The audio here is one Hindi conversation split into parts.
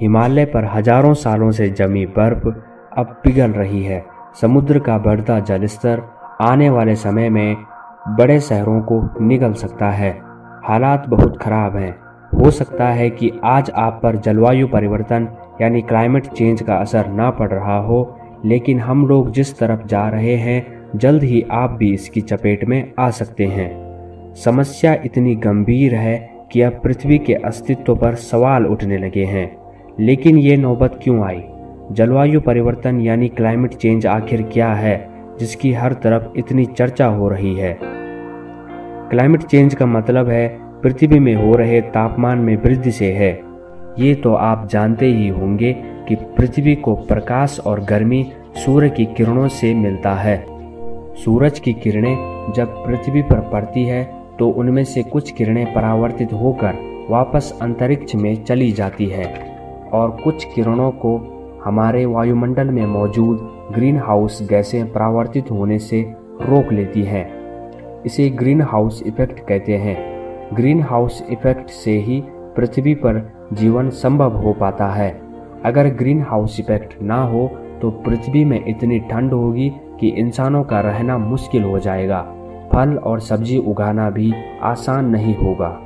हिमालय पर हज़ारों सालों से जमी बर्फ़ अब पिघल रही है। समुद्र का बढ़ता जलस्तर आने वाले समय में बड़े शहरों को निगल सकता है। हालात बहुत खराब हैं। हो सकता है कि आज आप पर जलवायु परिवर्तन यानी क्लाइमेट चेंज का असर ना पड़ रहा हो, लेकिन हम लोग जिस तरफ़ जा रहे हैं, जल्द ही आप भी इसकी चपेट में आ सकते हैं। समस्या इतनी गंभीर है कि अब पृथ्वी के अस्तित्व पर सवाल उठने लगे हैं। लेकिन ये नौबत क्यों आई? जलवायु परिवर्तन यानी क्लाइमेट चेंज आखिर क्या है, जिसकी हर तरफ़ इतनी चर्चा हो रही है? क्लाइमेट चेंज का मतलब है, पृथ्वी में हो रहे तापमान में वृद्धि से है। ये तो आप जानते ही होंगे कि पृथ्वी को प्रकाश और गर्मी सूर्य की किरणों से मिलता है। सूरज की किरणें जब पृथ्वी पर पड़ती है तो उनमें से कुछ किरणें परावर्तित होकर वापस अंतरिक्ष में चली जाती है। और कुछ किरणों को हमारे वायुमंडल में मौजूद ग्रीन हाउस गैसें परावर्तित होने से रोक लेती हैं। इसे ग्रीन हाउस इफ़ेक्ट कहते हैं। ग्रीन हाउस इफ़ेक्ट से ही पृथ्वी पर जीवन संभव हो पाता है। अगर ग्रीन हाउस इफ़ेक्ट ना हो तो पृथ्वी में इतनी ठंड होगी कि इंसानों का रहना मुश्किल हो जाएगा। फल और सब्ज़ी उगाना भी आसान नहीं होगा।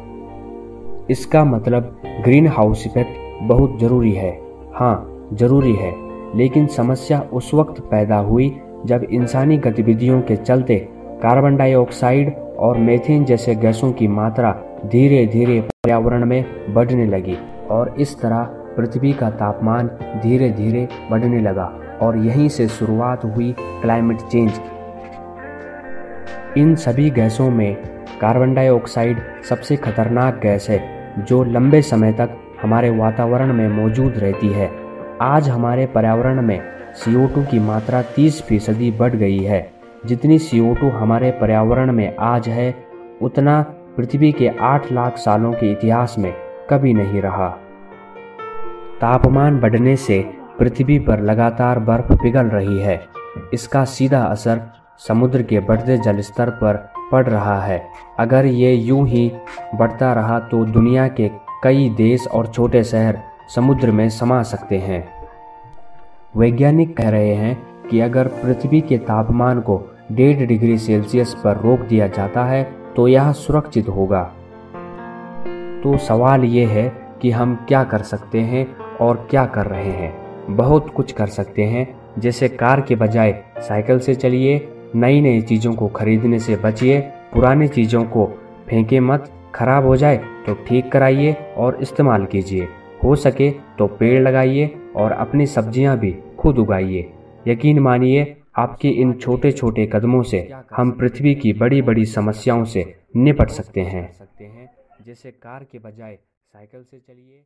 इसका मतलब ग्रीन हाउस इफ़ेक्ट बहुत ज़रूरी है। हाँ ज़रूरी है। लेकिन समस्या उस वक्त पैदा हुई जब इंसानी गतिविधियों के चलते कार्बन डाइऑक्साइड और मेथेन जैसे गैसों की मात्रा धीरे धीरे पर्यावरण में बढ़ने लगी और इस तरह पृथ्वी का तापमान धीरे धीरे बढ़ने लगा और यहीं से शुरुआत हुई क्लाइमेट चेंज की। इन सभी गैसों में कार्बन डाइऑक्साइड सबसे खतरनाक गैस है, जो लंबे समय तक हमारे वातावरण में मौजूद रहती है। आज हमारे पर्यावरण में CO2 की मात्रा 30 फ़ीसदी बढ़ गई है। जितनी CO2 हमारे पर्यावरण में आज है, उतना पृथ्वी के 8 लाख सालों के इतिहास में कभी नहीं रहा। तापमान बढ़ने से पृथ्वी पर लगातार बर्फ़ पिघल रही है। इसका सीधा असर समुद्र के बढ़ते जलस्तर पर पड़ रहा है। अगर ये यूँ ही बढ़ता रहा तो दुनिया के कई देश और छोटे शहर समुद्र में समा सकते हैं। वैज्ञानिक कह रहे हैं कि अगर पृथ्वी के तापमान को डेढ़ डिग्री सेल्सियस पर रोक दिया जाता है तो यह सुरक्षित होगा। तो सवाल ये है कि हम क्या कर सकते हैं और क्या कर रहे हैं। बहुत कुछ कर सकते हैं, जैसे कार के बजाय साइकिल से चलिए नई नई चीज़ों को खरीदने से बचिए, पुरानी चीज़ों को फेंके मत खराब हो जाए तो ठीक कराइए और इस्तेमाल कीजिए। हो सके तो पेड़ लगाइए और अपनी सब्ज़ियाँ भी खुद उगाइए। यकीन मानिए, आपके इन छोटे छोटे कदमों से हम पृथ्वी की बड़ी बड़ी समस्याओं से निपट सकते हैं, जैसे कार के बजाय साइकिल से चलिए।